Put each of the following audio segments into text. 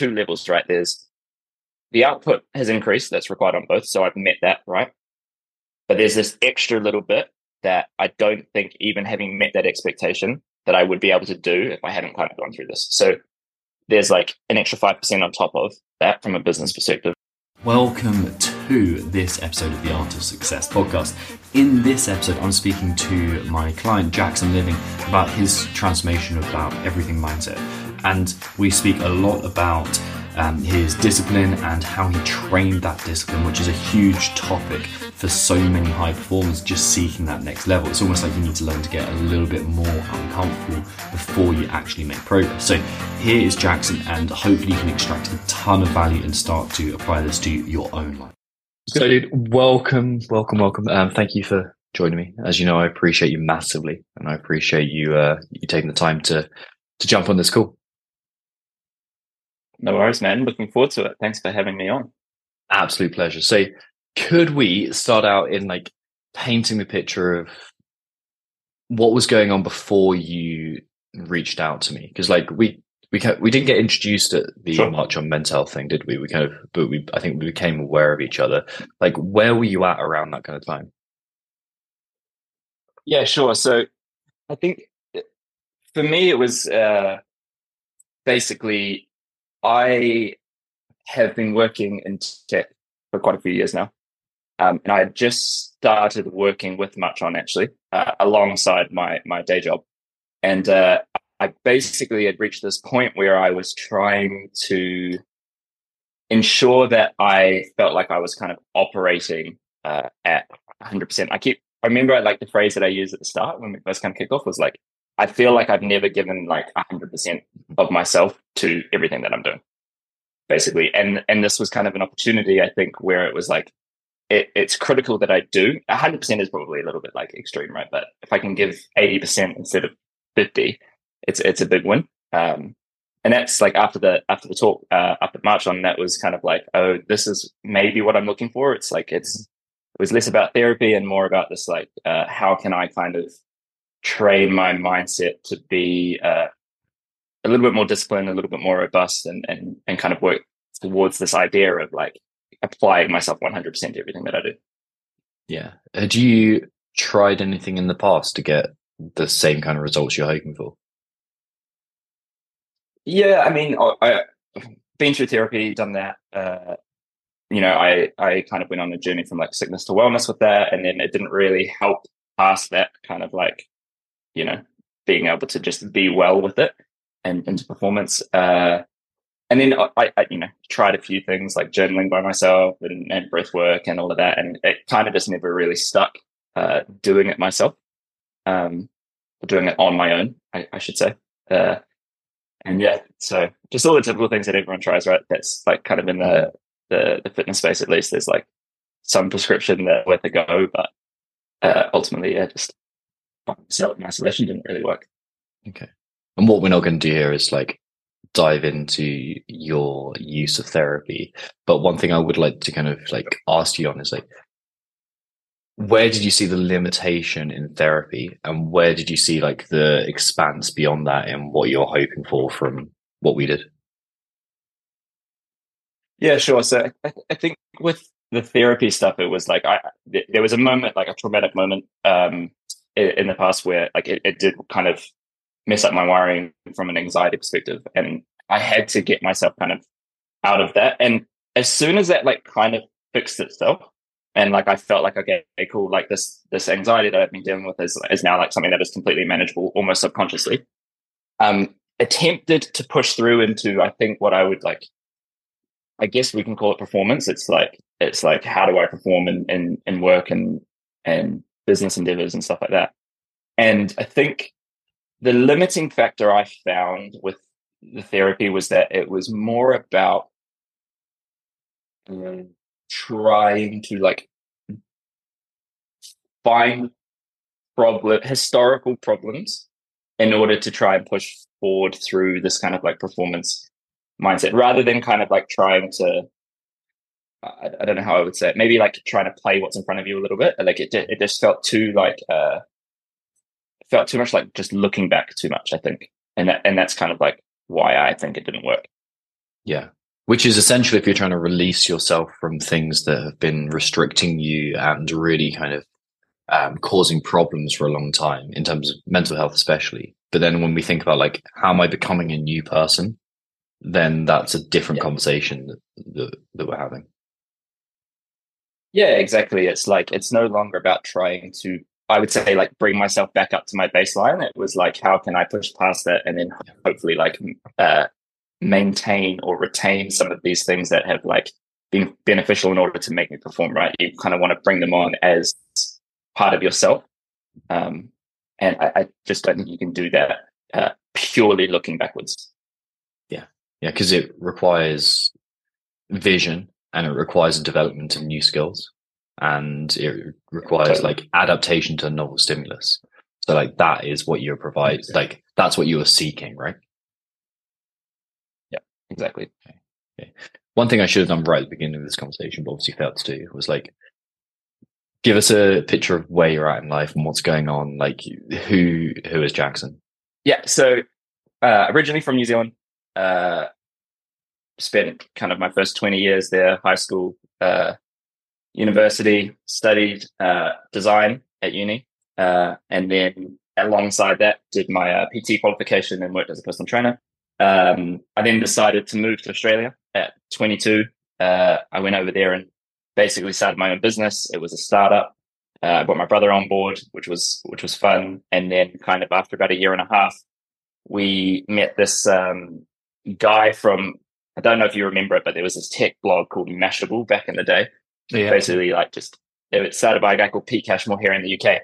two levels, right? There's the output has increased that's required on both. So I've met that, right? But there's this extra little bit that I don't think even having met that expectation that I would be able to do if I hadn't kind of gone through this. So there's like an extra 5% on top of that from a business perspective. Welcome to this episode of the Art of Success podcast. In this episode, I'm speaking to my client, Jackson Living, about his transformation about everything mindset. And we speak a lot about um, his discipline and how he trained that discipline, which is a huge topic for so many high performers just seeking that next level. It's almost like you need to learn to get a little bit more uncomfortable before you actually make progress. So here is Jackson, and hopefully you can extract a ton of value and start to apply this to your own life. So, dude, welcome, welcome, welcome. Um, thank you for joining me. As you know, I appreciate you massively, and I appreciate you uh, you taking the time to to jump on this call. No worries, man. Looking forward to it. Thanks for having me on. Absolute pleasure. So, could we start out in like painting the picture of what was going on before you reached out to me? Because like we we we didn't get introduced at the sure. MARCHON Mental Health thing, did we? We kind of, but we I think we became aware of each other. Like, where were you at around that kind of time? Yeah, sure. So, I think for me it was uh, basically I have been working in tech for quite a few years now. Um, and I had just started working with MARCHON actually, uh, alongside my, my day job. And uh, I basically had reached this point where I was trying to ensure that I felt like I was kind of operating uh, at 100%. I keep, I remember I like the phrase that I used at the start when we first kind of kicked off was like, I feel like I've never given like 100% of myself to everything that I'm doing, basically. And and this was kind of an opportunity, I think, where it was like, it, it's critical that I do. 100% is probably a little bit like extreme, right? But if I can give 80% instead of 50, it's it's a big win. Um, and that's like after the after the talk uh, after MARCHON, that was kind of like, oh, this is maybe what I'm looking for. It's like it's it was less about therapy and more about this like uh, how can I kind of train my mindset to be uh, a little bit more disciplined, a little bit more robust, and and and kind of work towards this idea of like applying myself 100% to everything that I do. Yeah. Had you tried anything in the past to get the same kind of results you're hoping for? Yeah, I mean, I, have been through therapy, done that. Uh, you know, I I kind of went on a journey from like sickness to wellness with that, and then it didn't really help past that kind of like you know, being able to just be well with it and into performance. Uh, and then I, I, you know, tried a few things like journaling by myself and, and breath work and all of that. And it kind of just never really stuck, uh, doing it myself, um, doing it on my own, I, I should say. Uh, and yeah, so just all the typical things that everyone tries, right? That's like kind of in the, the, the fitness space, at least there's like some prescription that where to go, but, uh, ultimately, yeah, just self in isolation didn't really work. Okay. And what we're not going to do here is like dive into your use of therapy. But one thing I would like to kind of like ask you on is like, where did you see the limitation in therapy and where did you see like the expanse beyond that and what you're hoping for from what we did? Yeah, sure. So I, I think with the therapy stuff, it was like I there was a moment, like a traumatic moment, um, in the past where like it, it did kind of mess up my wiring from an anxiety perspective and i had to get myself kind of out of that. And as soon as that like kind of fixed itself and like i felt like okay cool like this this anxiety that i've been dealing with is, is now like something that is completely manageable almost subconsciously um attempted to push through into i think what i would like i guess we can call it performance. It's like it's like how do i perform in in, in work and and business endeavors and stuff like that. And I think the limiting factor I found with the therapy was that it was more about um, trying to like find problem historical problems in order to try and push forward through this kind of like performance mindset rather than kind of like trying to I, I, don't know how I would say it. Maybe like trying to play what's in front of you a little bit. Like it, it just felt too like, uh, felt too much like just looking back too much. I think, and that, and that's kind of like why I think it didn't work. Yeah. Which is essentially if you're trying to release yourself from things that have been restricting you and really kind of um, causing problems for a long time in terms of mental health, especially. But then when we think about like, how am I becoming a new person? Then that's a different yeah. conversation that, that, that we're having. Yeah, exactly. It's like, it's no longer about trying to, I would say, like bring myself back up to my baseline. It was like, how can I push past that and then hopefully like uh, maintain or retain some of these things that have like been beneficial in order to make me perform right. You kind of want to bring them on as part of yourself. Um, and I, I, just don't think you can do that uh, purely looking backwards. Yeah. Yeah. Because it requires vision and it requires a development of new skills and it requires totally. like adaptation to a novel stimulus. So like that is what you're providing. Like that's what you are seeking, right? Yeah, exactly. Okay. okay. One thing I should have done right at the beginning of this conversation, but obviously failed to do, was like give us a picture of where you're at in life and what's going on. Like who who is Jackson? Yeah, so uh, originally from New Zealand, uh, spent kind of my first twenty years there, high school, uh, university, studied uh, design at uni, uh, and then alongside that, did my uh, PT qualification and worked as a personal trainer. Um, I then decided to move to Australia at 22. I went over there and basically started my own business. It was a startup. Uh, I brought my brother on board, which was which was fun. And then, kind of after about a year and a half, we met this um, guy from I don't know if you remember it, but there was this tech blog called Mashable back in the day. Yeah. Basically, like just it started by a guy called Pete Cashmore here in the UK.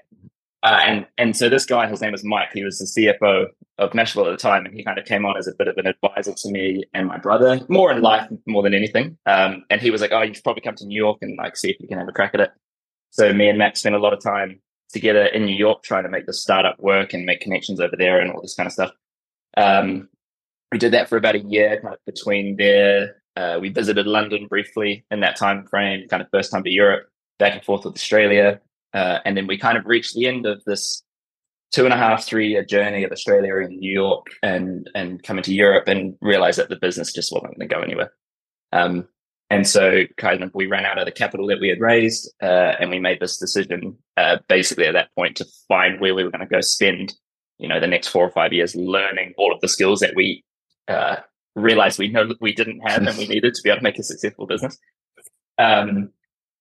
Uh, and and so this guy, his name was Mike. He was the CFO of Mashable at the time, and he kind of came on as a bit of an advisor to me and my brother, more in life more than anything. Um, and he was like, "Oh, you should probably come to New York and like see if you can have a crack at it." So me and Max spent a lot of time together in New York trying to make the startup work and make connections over there and all this kind of stuff. Um, we did that for about a year, kind of between there. Uh, we visited London briefly in that time frame, kind of first time to Europe, back and forth with Australia. Uh, and then we kind of reached the end of this two and a half, three year journey of Australia and New York and and coming to Europe and realized that the business just wasn't going to go anywhere. Um, and so kind of we ran out of the capital that we had raised uh, and we made this decision uh, basically at that point to find where we were going to go spend, you know, the next four or five years learning all of the skills that we uh, realized we know we didn't have and we needed to be able to make a successful business. Um,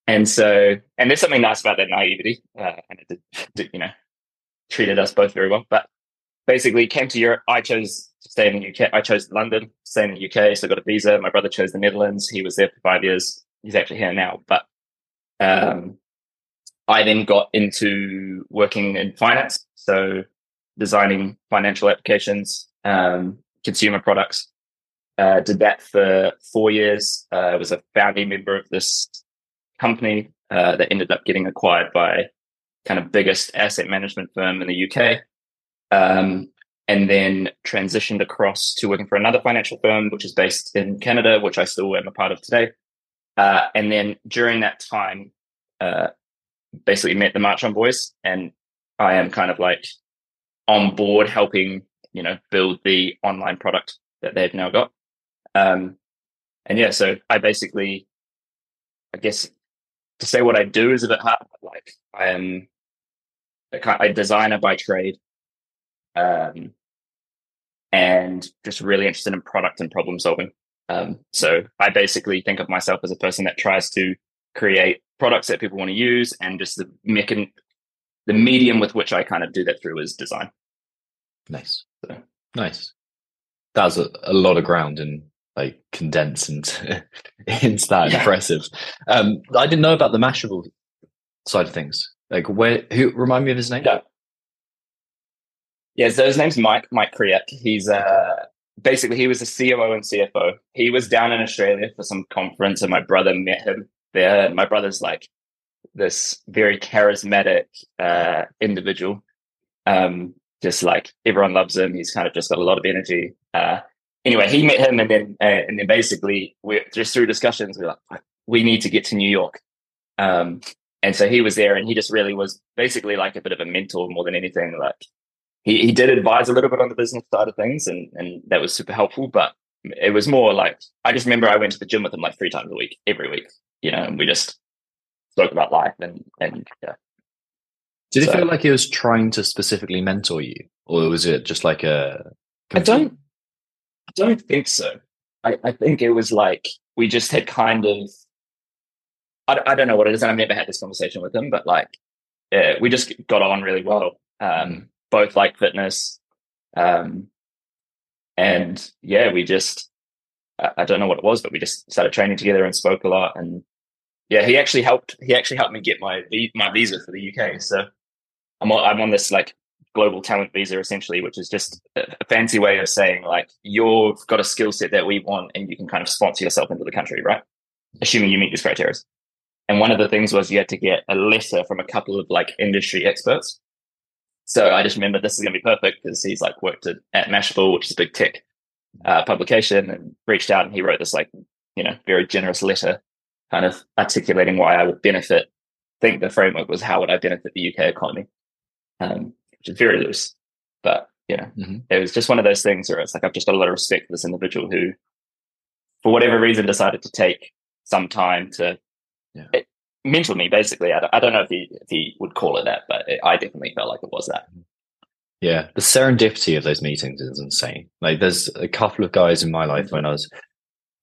and so, and there's something nice about that naivety, uh, and it did, did, you know, treated us both very well. But basically, came to Europe. I chose to stay in the UK. I chose London, stay in the UK, so I got a visa. My brother chose the Netherlands. He was there for five years. He's actually here now. But um, I then got into working in finance, so designing financial applications, um, consumer products. Uh, did that for four years. Uh, was a founding member of this company uh, that ended up getting acquired by kind of biggest asset management firm in the UK. Um, and then transitioned across to working for another financial firm, which is based in Canada, which I still am a part of today. Uh, and then during that time, uh, basically met the MARCHON Boys, and I am kind of like on board helping, you know, build the online product that they've now got. Um, and yeah, so I basically, I guess, to say what I do is a bit hard. Like I am a, designer by trade, um, and just really interested in product and problem solving. Um, so I basically think of myself as a person that tries to create products that people want to use, and just the mechan- the medium with which I kind of do that through is design. Nice, so. nice. That's a, a lot of ground in like condense into into that yeah. impressive. Um, I didn't know about the Mashable side of things. Like where who remind me of his name? Yeah. Yeah, so his name's Mike, Mike Kriak. He's uh basically he was a COO and CFO. He was down in Australia for some conference and my brother met him there. And My brother's like this very charismatic uh individual. Um just like everyone loves him. He's kind of just got a lot of energy. Uh anyway, he met him, and then uh, and then basically we just through discussions we are like, we need to get to New York. Um, and so he was there, and he just really was basically like a bit of a mentor more than anything. Like he he did advise a little bit on the business side of things, and and that was super helpful. But it was more like I just remember I went to the gym with him like three times a week, every week, you know, and we just spoke about life and and yeah. Did so, it feel like he was trying to specifically mentor you, or was it just like a? I don't, I don't think so. I, I think it was like we just had kind of. I, I don't know what it is, and I've never had this conversation with him, but like, yeah, we just got on really well. Um, both like fitness, um, and yeah, we just. I, I don't know what it was, but we just started training together and spoke a lot, and yeah, he actually helped. He actually helped me get my my visa for the UK. So I'm on, I'm on this like global talent visa essentially, which is just a fancy way of saying like you've got a skill set that we want, and you can kind of sponsor yourself into the country, right? Assuming you meet these criteria. And one of the things was you had to get a letter from a couple of like industry experts. So I just remember this is going to be perfect because he's like worked at, at Mashable, which is a big tech uh, publication, and reached out and he wrote this like you know very generous letter kind of articulating why I would benefit. I think the framework was how would I benefit the UK economy, um, which is very loose. But you know, mm-hmm. it was just one of those things where it's like I've just got a lot of respect for this individual who, for whatever reason, decided to take some time to yeah. it, mentor me. Basically, I don't, I don't know if he if he would call it that, but it, I definitely felt like it was that. Yeah, the serendipity of those meetings is insane. Like, there's a couple of guys in my life when I was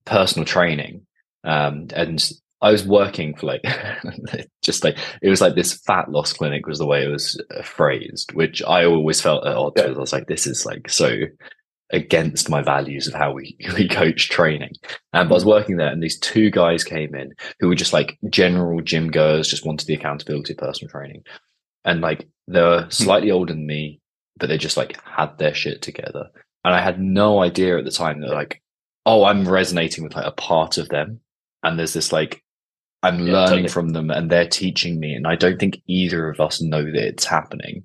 personal training um, and I was working for like just like it was like this fat loss clinic was the way it was uh, phrased, which I always felt at odds yeah. with. I was like, this is like so against my values of how we, we coach training. And I was working there and these two guys came in who were just like general gym goers, just wanted the accountability of personal training. And like they were hmm. slightly older than me, but they just like had their shit together. And I had no idea at the time that like, oh, I'm resonating with like a part of them and there's this like I'm yeah, learning totally. from them and they're teaching me, and I don't think either of us know that it's happening.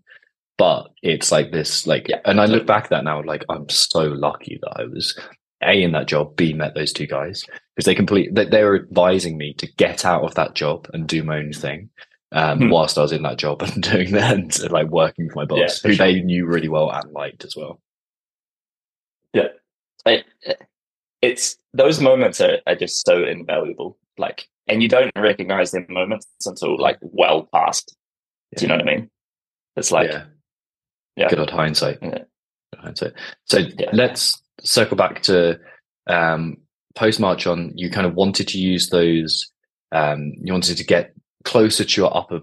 But it's like this, like, yeah, and I look back at that now, like I'm so lucky that I was a in that job, b met those two guys because they complete they, they were advising me to get out of that job and do my own thing. Um, hmm. whilst I was in that job and doing that, and, like working for my boss, yeah, for who sure. they knew really well and liked as well. Yeah, I, it's those moments are, are just so invaluable. Like, and you don't recognize them moments until like well past. Yeah. Do you know what I mean? It's like, yeah, yeah. good old hindsight. Yeah. Good hindsight. So yeah. let's circle back to um, post MARCHON. You kind of wanted to use those. Um, you wanted to get closer to your upper.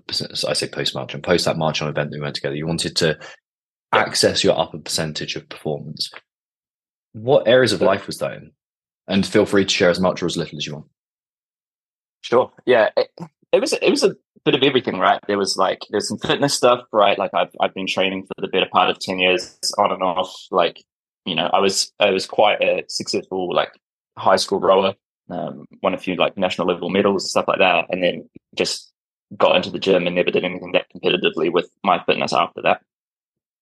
I say post March and post that MARCHON event that we went together. You wanted to access your upper percentage of performance. What areas of life was that in? and feel free to share as much or as little as you want. Sure. Yeah. It, it was it was a bit of everything, right? There was like there's some fitness stuff, right? Like I've I've been training for the better part of ten years on and off. Like you know, I was I was quite a successful like high school rower, um, won a few like national level medals and stuff like that, and then just got into the gym and never did anything that competitively with my fitness after that.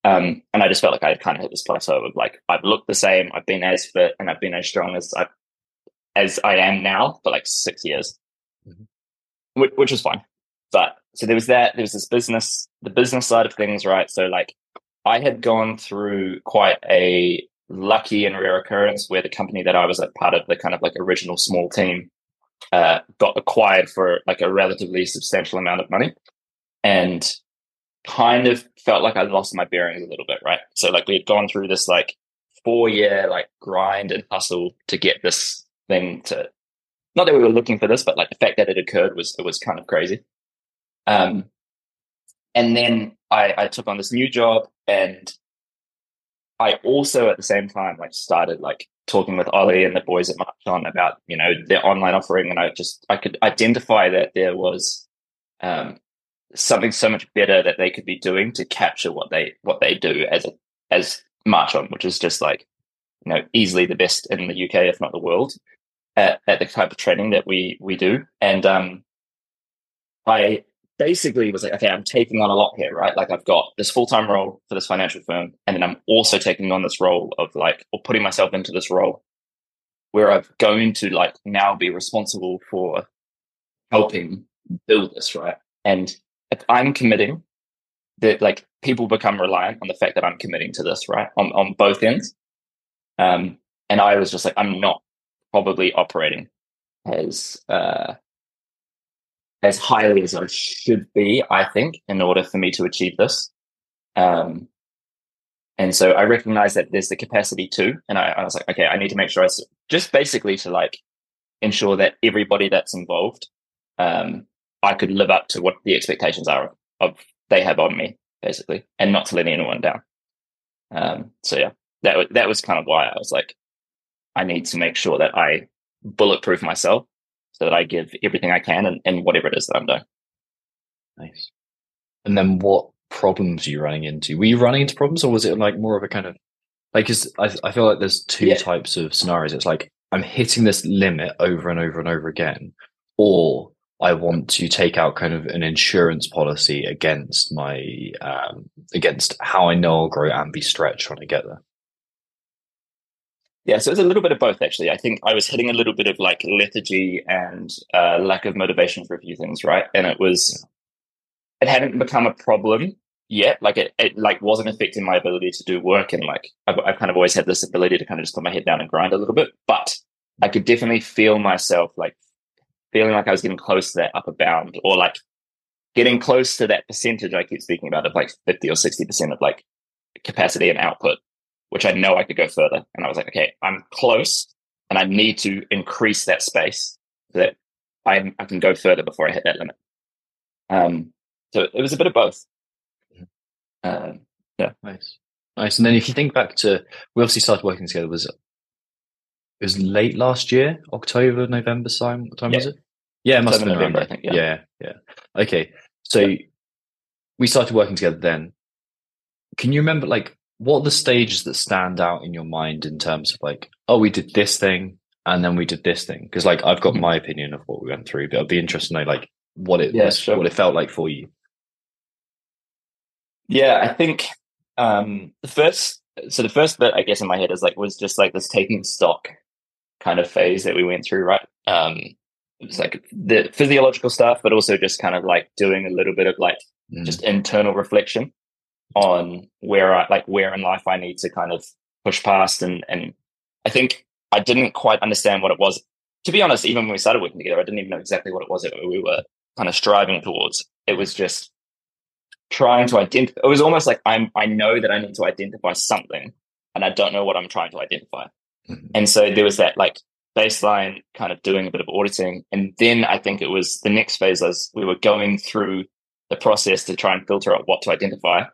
Um, and I just felt like I had kind of hit this plateau of like I've looked the same, I've been as fit, and I've been as strong as I as I am now for like six years. Which, which was fine. But so there was that. There was this business, the business side of things, right? So like I had gone through quite a lucky and rare occurrence where the company that I was a part of, the kind of like original small team, uh, got acquired for like a relatively substantial amount of money, and kind of felt like I lost my bearings a little bit, right? So like we had gone through this like four year like grind and hustle to get this thing to not that we were looking for this, but like the fact that it occurred was it was kind of crazy. Um and then I, I took on this new job and I also at the same time like started like talking with Ollie and the boys at March On about, you know, their online offering and I just I could identify that there was um something so much better that they could be doing to capture what they what they do as a as MARCHON, which is just like you know easily the best in the UK, if not the world, at, at the type of training that we we do. And um, I basically was like, okay, I'm taking on a lot here, right? Like I've got this full time role for this financial firm, and then I'm also taking on this role of like or putting myself into this role where I'm going to like now be responsible for helping build this, right? And if I'm committing, that like people become reliant on the fact that I'm committing to this, right? On on both ends. Um, and I was just like, I'm not probably operating as uh, as highly as I should be. I think in order for me to achieve this. Um, and so I recognize that there's the capacity too. And I, I was like, okay, I need to make sure I just basically to like ensure that everybody that's involved, um, I could live up to what the expectations are of, they have on me, basically, and not to let anyone down. Um, so yeah, that that was kind of why I was like, I need to make sure that I bulletproof myself so that I give everything I can and, and whatever it is that I'm doing. Nice. And then what problems are you running into? Were you running into problems or was it like more of a kind of like, cause I, I feel like there's two yeah. types of scenarios. It's like, I'm hitting this limit over and over and over again, or I want to take out kind of an insurance policy against my um, against how I know I'll grow and be stretched when I get there. Yeah, so it's a little bit of both actually. I think I was hitting a little bit of like lethargy and uh, lack of motivation for a few things, right? And it was it hadn't become a problem yet. Like it, it like wasn't affecting my ability to do work, and like I've, I've kind of always had this ability to kind of just put my head down and grind a little bit. But I could definitely feel myself like feeling like I was getting close to that upper bound, or like getting close to that percentage I keep speaking about of like fifty or sixty percent of like capacity and output which I know I could go further. And I was like, okay, I'm close and I need to increase that space so that I, I can go further before I hit that limit. Um, so it was a bit of both. Uh, yeah. Nice. Nice. And then if you think back to, we obviously started working together, was it was late last year, October, November time? What time yeah. was it? Yeah, it must have been November, I think. Yeah. yeah. Yeah. Okay. So yeah. we started working together then. Can you remember like what are the stages that stand out in your mind in terms of like, oh, we did this thing and then we did this thing? Because like I've got mm-hmm. my opinion of what we went through, but I'd be interested to know like what it yeah, was, sure. what it felt like for you. Yeah, I think um the first so the first bit I guess in my head is like was just like this taking stock kind of phase that we went through, right? Um it was like the physiological stuff, but also just kind of like doing a little bit of like mm. just internal reflection on where I like where in life I need to kind of push past and and I think I didn't quite understand what it was. To be honest, even when we started working together, I didn't even know exactly what it was that we were kind of striving towards. It was just trying to identify it was almost like I'm I know that I need to identify something and I don't know what I'm trying to identify. Mm-hmm. And so there was that like baseline kind of doing a bit of auditing. And then I think it was the next phase as we were going through the process to try and filter out what to identify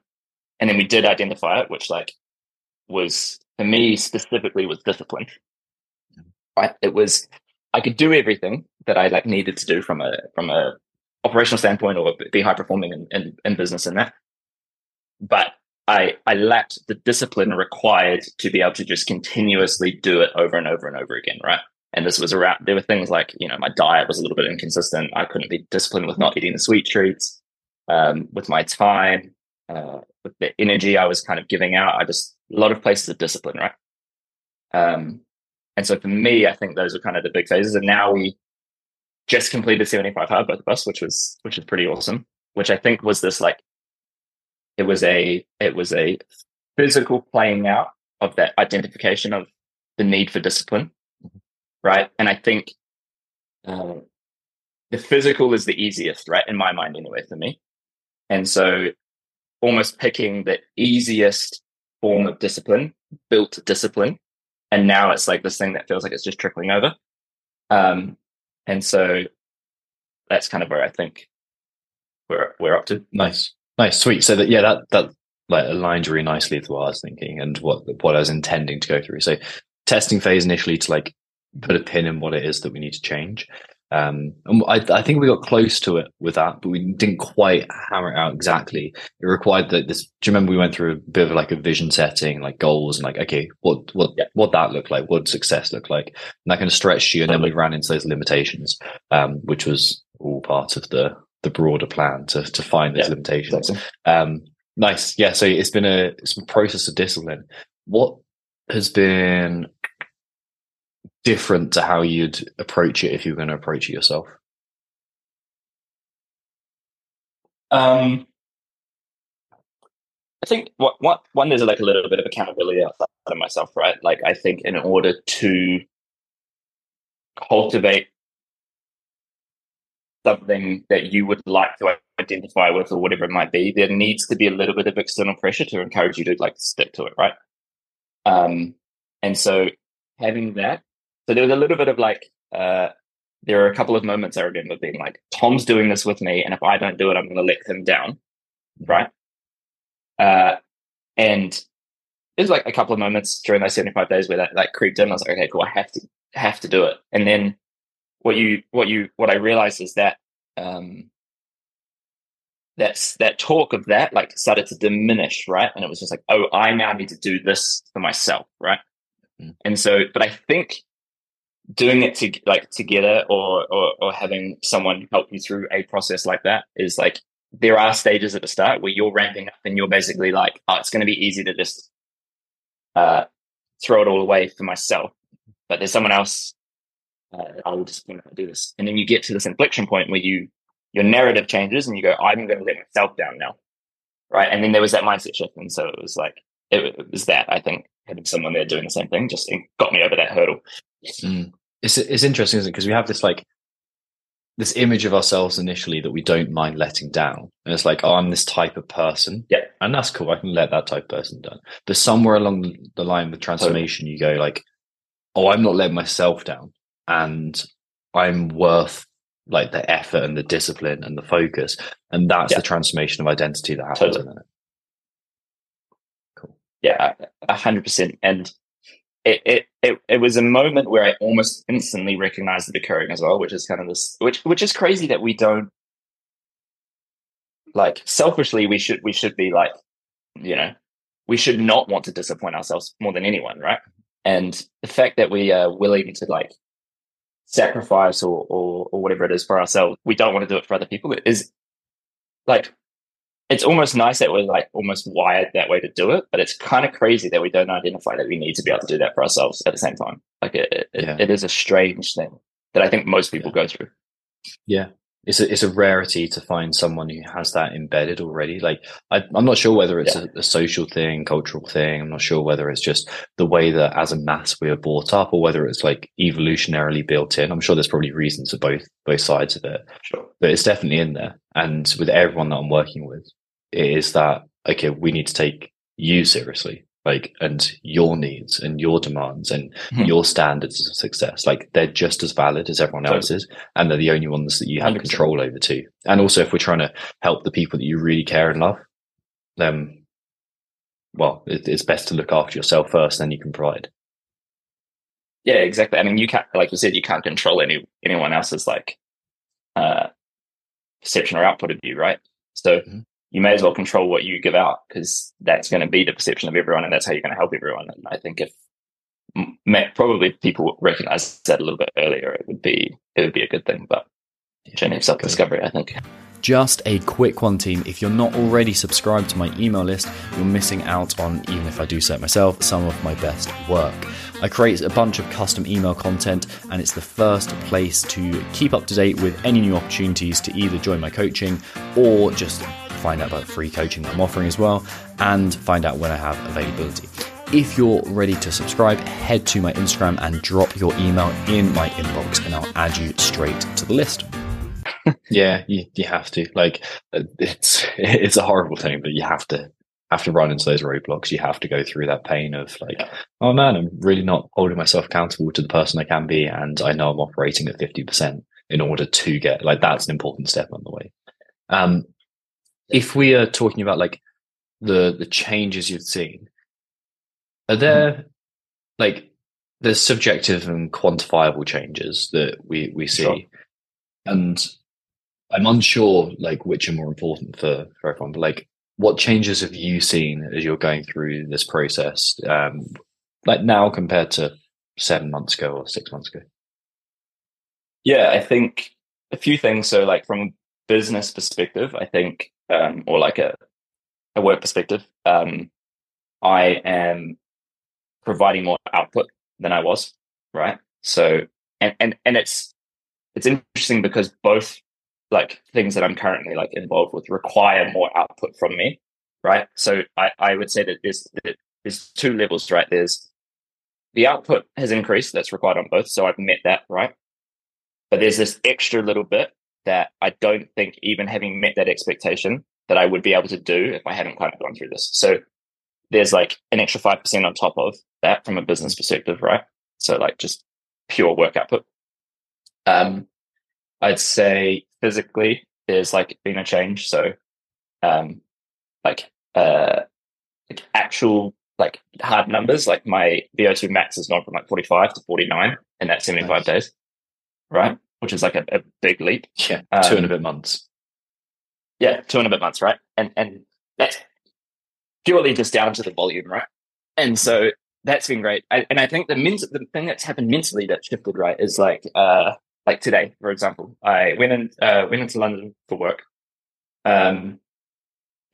and then we did identify it, which like was for me specifically was discipline. Right? It was I could do everything that I like needed to do from a from a operational standpoint or be high performing in, in, in business and that. But I I lacked the discipline required to be able to just continuously do it over and over and over again, right? And this was around there were things like, you know, my diet was a little bit inconsistent. I couldn't be disciplined with not eating the sweet treats, um, with my time, uh, the energy I was kind of giving out. I just a lot of places of discipline, right? Um, and so for me, I think those are kind of the big phases. And now we just completed 75 hard, both of us, which was which is pretty awesome. Which I think was this like it was a it was a physical playing out of that identification of the need for discipline, right? And I think uh, the physical is the easiest, right? In my mind, anyway, for me. And so almost picking the easiest form of discipline, built discipline. And now it's like this thing that feels like it's just trickling over. Um, and so that's kind of where I think we're we're up to. Nice, nice, sweet. So that yeah, that that like aligns really nicely with what I was thinking and what what I was intending to go through. So testing phase initially to like put a pin in what it is that we need to change, um, and I, I, think we got close to it with that, but we didn't quite hammer it out exactly. It required that this. Do you remember we went through a bit of like a vision setting, like goals, and like okay, what what yeah. what that look like, what success look like, and that kind of stretched you. And then we ran into those limitations, um, which was all part of the the broader plan to to find those yeah, limitations. Um, nice, yeah. So it's been a it's a process of discipline. What has been different to how you'd approach it if you were going to approach it yourself? Um, I think what, what one there's like a little bit of accountability outside of myself, right? Like I think in order to cultivate something that you would like to identify with or whatever it might be, there needs to be a little bit of external pressure to encourage you to like stick to it, right? Um, and so having that, so there was a little bit of like, uh, there are a couple of moments I remember being like, Tom's doing this with me, and if I don't do it, I'm going to let him down, right? Uh, and there's like a couple of moments during those 75 days where that like creeped in. I was like, okay, cool, I have to have to do it. And then what you what you what I realized is that um that's that talk of that like started to diminish, right? And it was just like, oh, I now need to do this for myself, right? Mm. And so, but I think doing it to like together or, or or having someone help you through a process like that is like there are stages at the start where you're ramping up and you're basically like, oh, it's going to be easy to just uh, throw it all away for myself. But there's someone else. Uh, I will just do this, and then you get to this inflection point where you your narrative changes and you go, I'm going to let myself down now, right? And then there was that mindset shift, and so it was like it, it was that I think having someone there doing the same thing just got me over that hurdle. Mm. It's it's interesting, isn't it? Because we have this like this image of ourselves initially that we don't mind letting down. And it's like, oh, I'm this type of person. Yeah. And that's cool. I can let that type of person down. But somewhere along the line with transformation, totally. you go like, oh, I'm not letting myself down. And I'm worth like the effort and the discipline and the focus. And that's yeah. the transformation of identity that happens totally. Yeah, hundred percent. And it, it, it, it was a moment where I almost instantly recognized it occurring as well, which is kind of this, which, which is crazy that we don't like selfishly, we should, we should be like, you know, we should not want to disappoint ourselves more than anyone. Right. And the fact that we are willing to like sacrifice or, or, or whatever it is for ourselves, we don't want to do it for other people is like it's almost nice that we're like almost wired that way to do it, but it's kind of crazy that we don't identify that we need to be able to do that for ourselves at the same time. Like it, it, yeah. it is a strange thing that I think most people yeah. go through. Yeah. It's a, it's a rarity to find someone who has that embedded already. Like I, am not sure whether it's yeah. a, a, social thing, cultural thing. I'm not sure whether it's just the way that as a mass we are brought up, or whether it's like evolutionarily built in. I'm sure there's probably reasons for both both sides of it. Sure, but it's definitely in there. And with everyone that I'm working with, is that okay we need to take you seriously like and your needs and your demands and mm-hmm. your standards of success. Like they're just as valid as everyone else's and they're the only ones that you have 100%. control over too. And also if we're trying to help the people that you really care and love then well it, it's best to look after yourself first then you can provide. Yeah exactly. I mean you can't like you said you can't control any anyone else's like uh perception or output of you right? So mm-hmm you may as well control what you give out because that's going to be the perception of everyone and that's how you're going to help everyone. And I think if probably people recognize that a little bit earlier, it would be it would be a good thing. But journey of self discovery, I think. Just a quick one, team. If you're not already subscribed to my email list, you're missing out on, even if I do it myself, some of my best work. I create a bunch of custom email content, and it's the first place to keep up to date with any new opportunities to either join my coaching or just find out about free coaching that I'm offering as well, and find out when I have availability. If you're ready to subscribe, head to my Instagram and drop your email in my inbox, and I'll add you straight to the list. yeah, you, you have to. Like, uh, it's it's a horrible thing, but you have to have to run into those roadblocks. You have to go through that pain of like, yeah. oh man, I'm really not holding myself accountable to the person I can be, and I know I'm operating at fifty percent in order to get like that's an important step on the way. Um, if we are talking about like the the changes you've seen, are mm-hmm. there mm-hmm. like there's subjective and quantifiable changes that we we see, sure. and I'm unsure like which are more important for for everyone. But like, what changes have you seen as you're going through this process, um, like now compared to seven months ago or six months ago? Yeah, I think a few things. So, like from a business perspective, I think um, or like a, a work perspective, um, I am providing more output than I was, right? So, and, and, and it's, it's interesting because both like things that I'm currently like involved with require more output from me, right? So I, I would say that there's there's two levels, right? There's the output has increased that's required on both, so I've met that, right? But there's this extra little bit that I don't think even having met that expectation that I would be able to do if I hadn't kind of gone through this. So there's like an extra five percent on top of that from a business perspective, right? So like just pure work output. Um, I'd say physically there's like been a change. So, um, like uh, like actual like hard numbers, like my VO2 max has gone from like 45 to 49 in that 75 nice. days, right? Which is like a, a big leap. Yeah, um, two and a bit months. Yeah, two and a bit months, right? And and that's purely just down to the volume, right? And so that's been great. I, and I think the ment- the thing that's happened mentally that shifted, right, is like uh like today, for example, I went in uh went into London for work. Um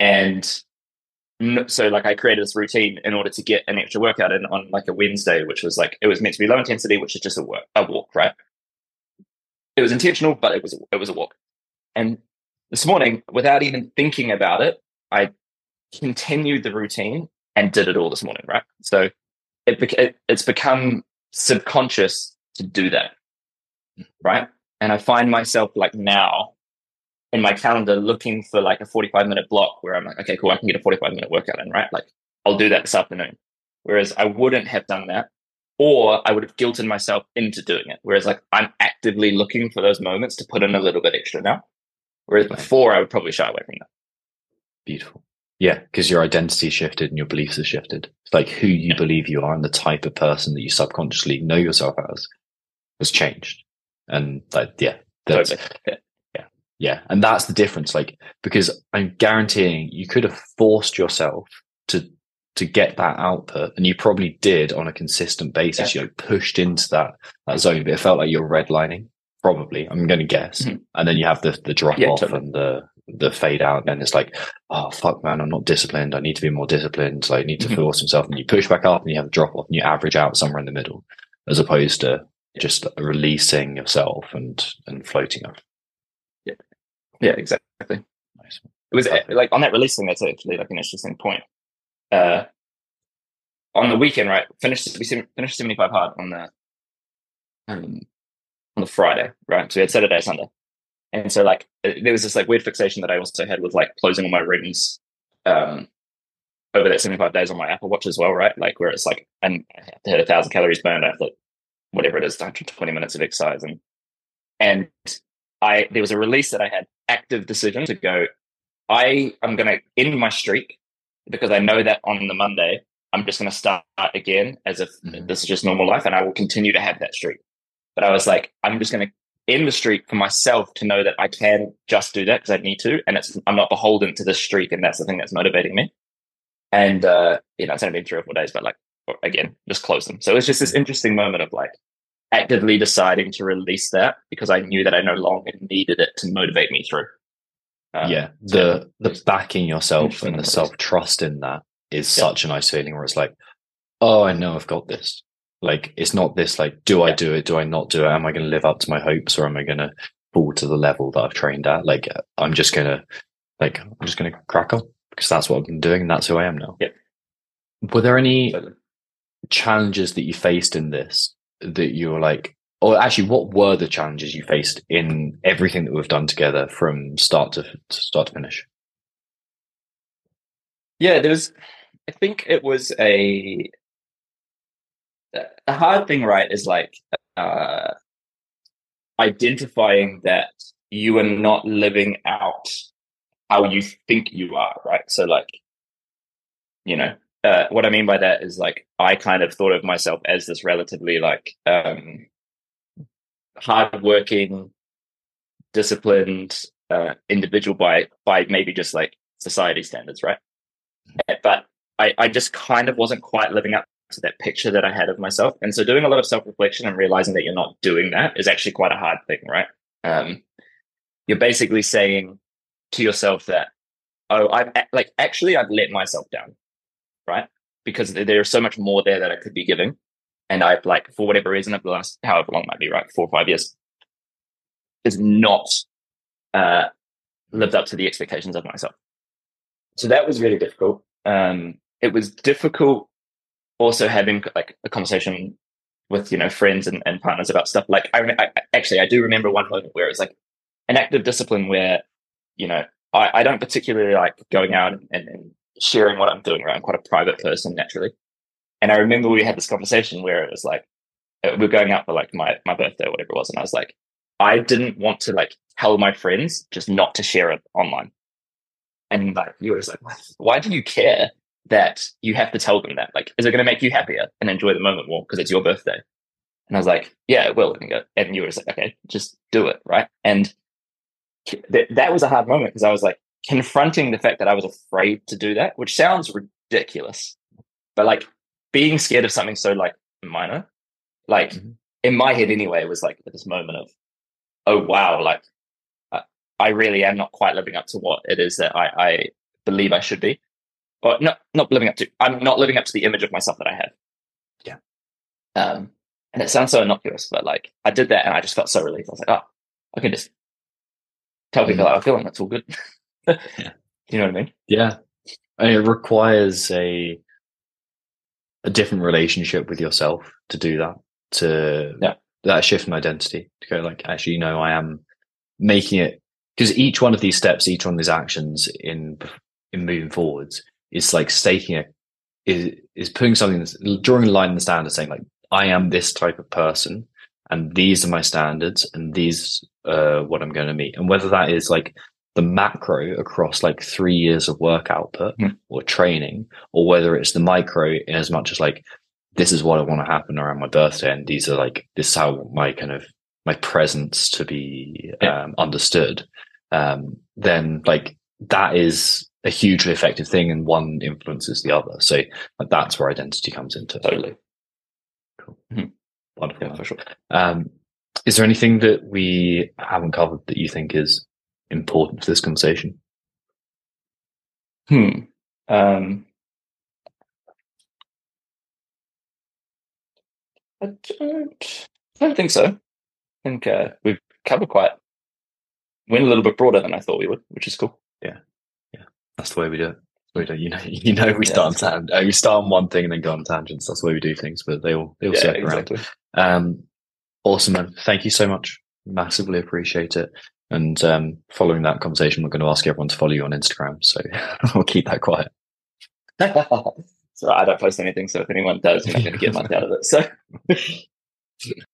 and so like I created this routine in order to get an extra workout in on like a Wednesday, which was like it was meant to be low intensity, which is just a work a walk, right? It was intentional, but it was it was a walk. And this morning, without even thinking about it, I continued the routine and did it all this morning, right? So it, it it's become subconscious to do that, right? And I find myself like now in my calendar looking for like a 45 minute block where I'm like, okay, cool, I can get a 45 minute workout in, right? Like I'll do that this afternoon. Whereas I wouldn't have done that or I would have guilted myself into doing it. Whereas like I'm actively looking for those moments to put in a little bit extra now. Whereas before I would probably shy away from that. Beautiful. Yeah, because your identity shifted and your beliefs have shifted. It's like who you yeah. believe you are and the type of person that you subconsciously know yourself as has changed. And like, yeah, that's, totally. yeah. yeah, yeah. And that's the difference. Like, because I'm guaranteeing you could have forced yourself to, to get that output and you probably did on a consistent basis, yeah. you know, pushed into that, that zone, but it felt like you're redlining probably, I'm going to guess. Mm-hmm. And then you have the, the drop yeah, off totally. and the, the fade out and it's like oh fuck man i'm not disciplined i need to be more disciplined so i need to mm-hmm. force myself and you push back up and you have a drop off and you average out somewhere in the middle as opposed to just releasing yourself and and floating up yeah yeah exactly nice. it was Perfect. like on that releasing that's actually like an interesting point uh on the weekend right finished we finished 75 hard on the um on the friday right so we had saturday sunday and so like there was this like weird fixation that I also had with like closing all my rings um, over that 75 days on my Apple Watch as well, right? Like where it's like and I have to hit a thousand calories burned after whatever it is, 120 minutes of exercise. And and I there was a release that I had active decision to go, I am gonna end my streak because I know that on the Monday I'm just gonna start again as if mm-hmm. this is just normal life and I will continue to have that streak. But I was like, I'm just gonna in the streak for myself to know that I can just do that because I need to, and it's I'm not beholden to the streak, and that's the thing that's motivating me. And uh, you know, it's only been three or four days, but like again, just close them. So it's just this interesting moment of like actively deciding to release that because I knew that I no longer needed it to motivate me through. Um, yeah, the the backing yourself and the self trust in that is yeah. such a nice feeling where it's like, oh, I know I've got this. Like it's not this like, do I do it? Do I not do it? Am I going to live up to my hopes or am I going to fall to the level that I've trained at? Like I'm just going to like I'm just going to crack on because that's what I've been doing and that's who I am now. Yep. Were there any challenges that you faced in this that you were like, or actually, what were the challenges you faced in everything that we've done together from start to, to start to finish? Yeah, there was. I think it was a the hard thing, right, is like uh, identifying that you are not living out how you think you are, right? So, like, you know, uh, what I mean by that is like I kind of thought of myself as this relatively like um, hardworking, disciplined uh, individual by by maybe just like society standards, right? But I, I just kind of wasn't quite living up to that picture that I had of myself. And so doing a lot of self reflection and realizing that you're not doing that is actually quite a hard thing, right? Um, you're basically saying to yourself that, oh, I've like actually I've let myself down, right? Because there's so much more there that I could be giving. And I've like, for whatever reason, over the last however long might be, right, four or five years, is not uh, lived up to the expectations of myself. so that was really difficult. Um, it was difficult also having like a conversation with you know friends and, and partners about stuff. Like I, I actually I do remember one moment where it was like an active discipline where you know I, I don't particularly like going out and, and sharing what I'm doing. Right, I'm quite a private person naturally, and I remember we had this conversation where it was like uh, we we're going out for like my my birthday or whatever it was, and I was like, I didn't want to like tell my friends just not to share it online. And like you were just like, why do you care that you have to tell them that? Like, is it going to make you happier and enjoy the moment more because it's your birthday? And I was like, yeah, it will. And you were like, okay, just do it, right? And th- that was a hard moment because I was like confronting the fact that I was afraid to do that, which sounds ridiculous, but like being scared of something so like minor, like mm-hmm. in my head anyway, it was like this moment of, oh wow, like I really am not quite living up to what it is that I, I believe I should be, or not not living up to. I'm not living up to the image of myself that I have. Yeah. Um, and it sounds so innocuous, but like I did that, and I just felt so relieved. I was like, oh, I can just tell people mm. how I feel, and that's all good. yeah. You know what I mean? Yeah. And it requires a a different relationship with yourself to do that. To yeah. that shift in identity to go like, actually, you know, I am making it because each one of these steps, each one of these actions in in moving forwards is like staking it is is putting something that's drawing a line in the sand and saying like I am this type of person and these are my standards and these uh what I'm going to meet and whether that is like the macro across like three years of work output mm. or training or whether it's the micro in as much as like this is what I want to happen around my birthday and these are like this is how my kind of my presence to be yeah. um, understood, um, then like that is a hugely effective thing, and one influences the other. So like, that's where identity comes into. Totally. Cool. Mm-hmm. Wonderful. Yeah, for sure. Um, is there anything that we haven't covered that you think is important for this conversation? Hmm. Um, I don't, I don't think so I think uh, we've covered quite went a little bit broader than I thought we would, which is cool. Yeah, yeah, that's the way we do it. We do, you know, you know, we start yeah, on tan- we start on one thing and then go on tangents. That's the way we do things, but they all they all yeah, circle exactly. around. Um, awesome, man. Thank you so much. Massively appreciate it. And um, following that conversation, we're going to ask everyone to follow you on Instagram. So we'll keep that quiet. so I don't post anything. So if anyone does, you're not going to get much out of it. So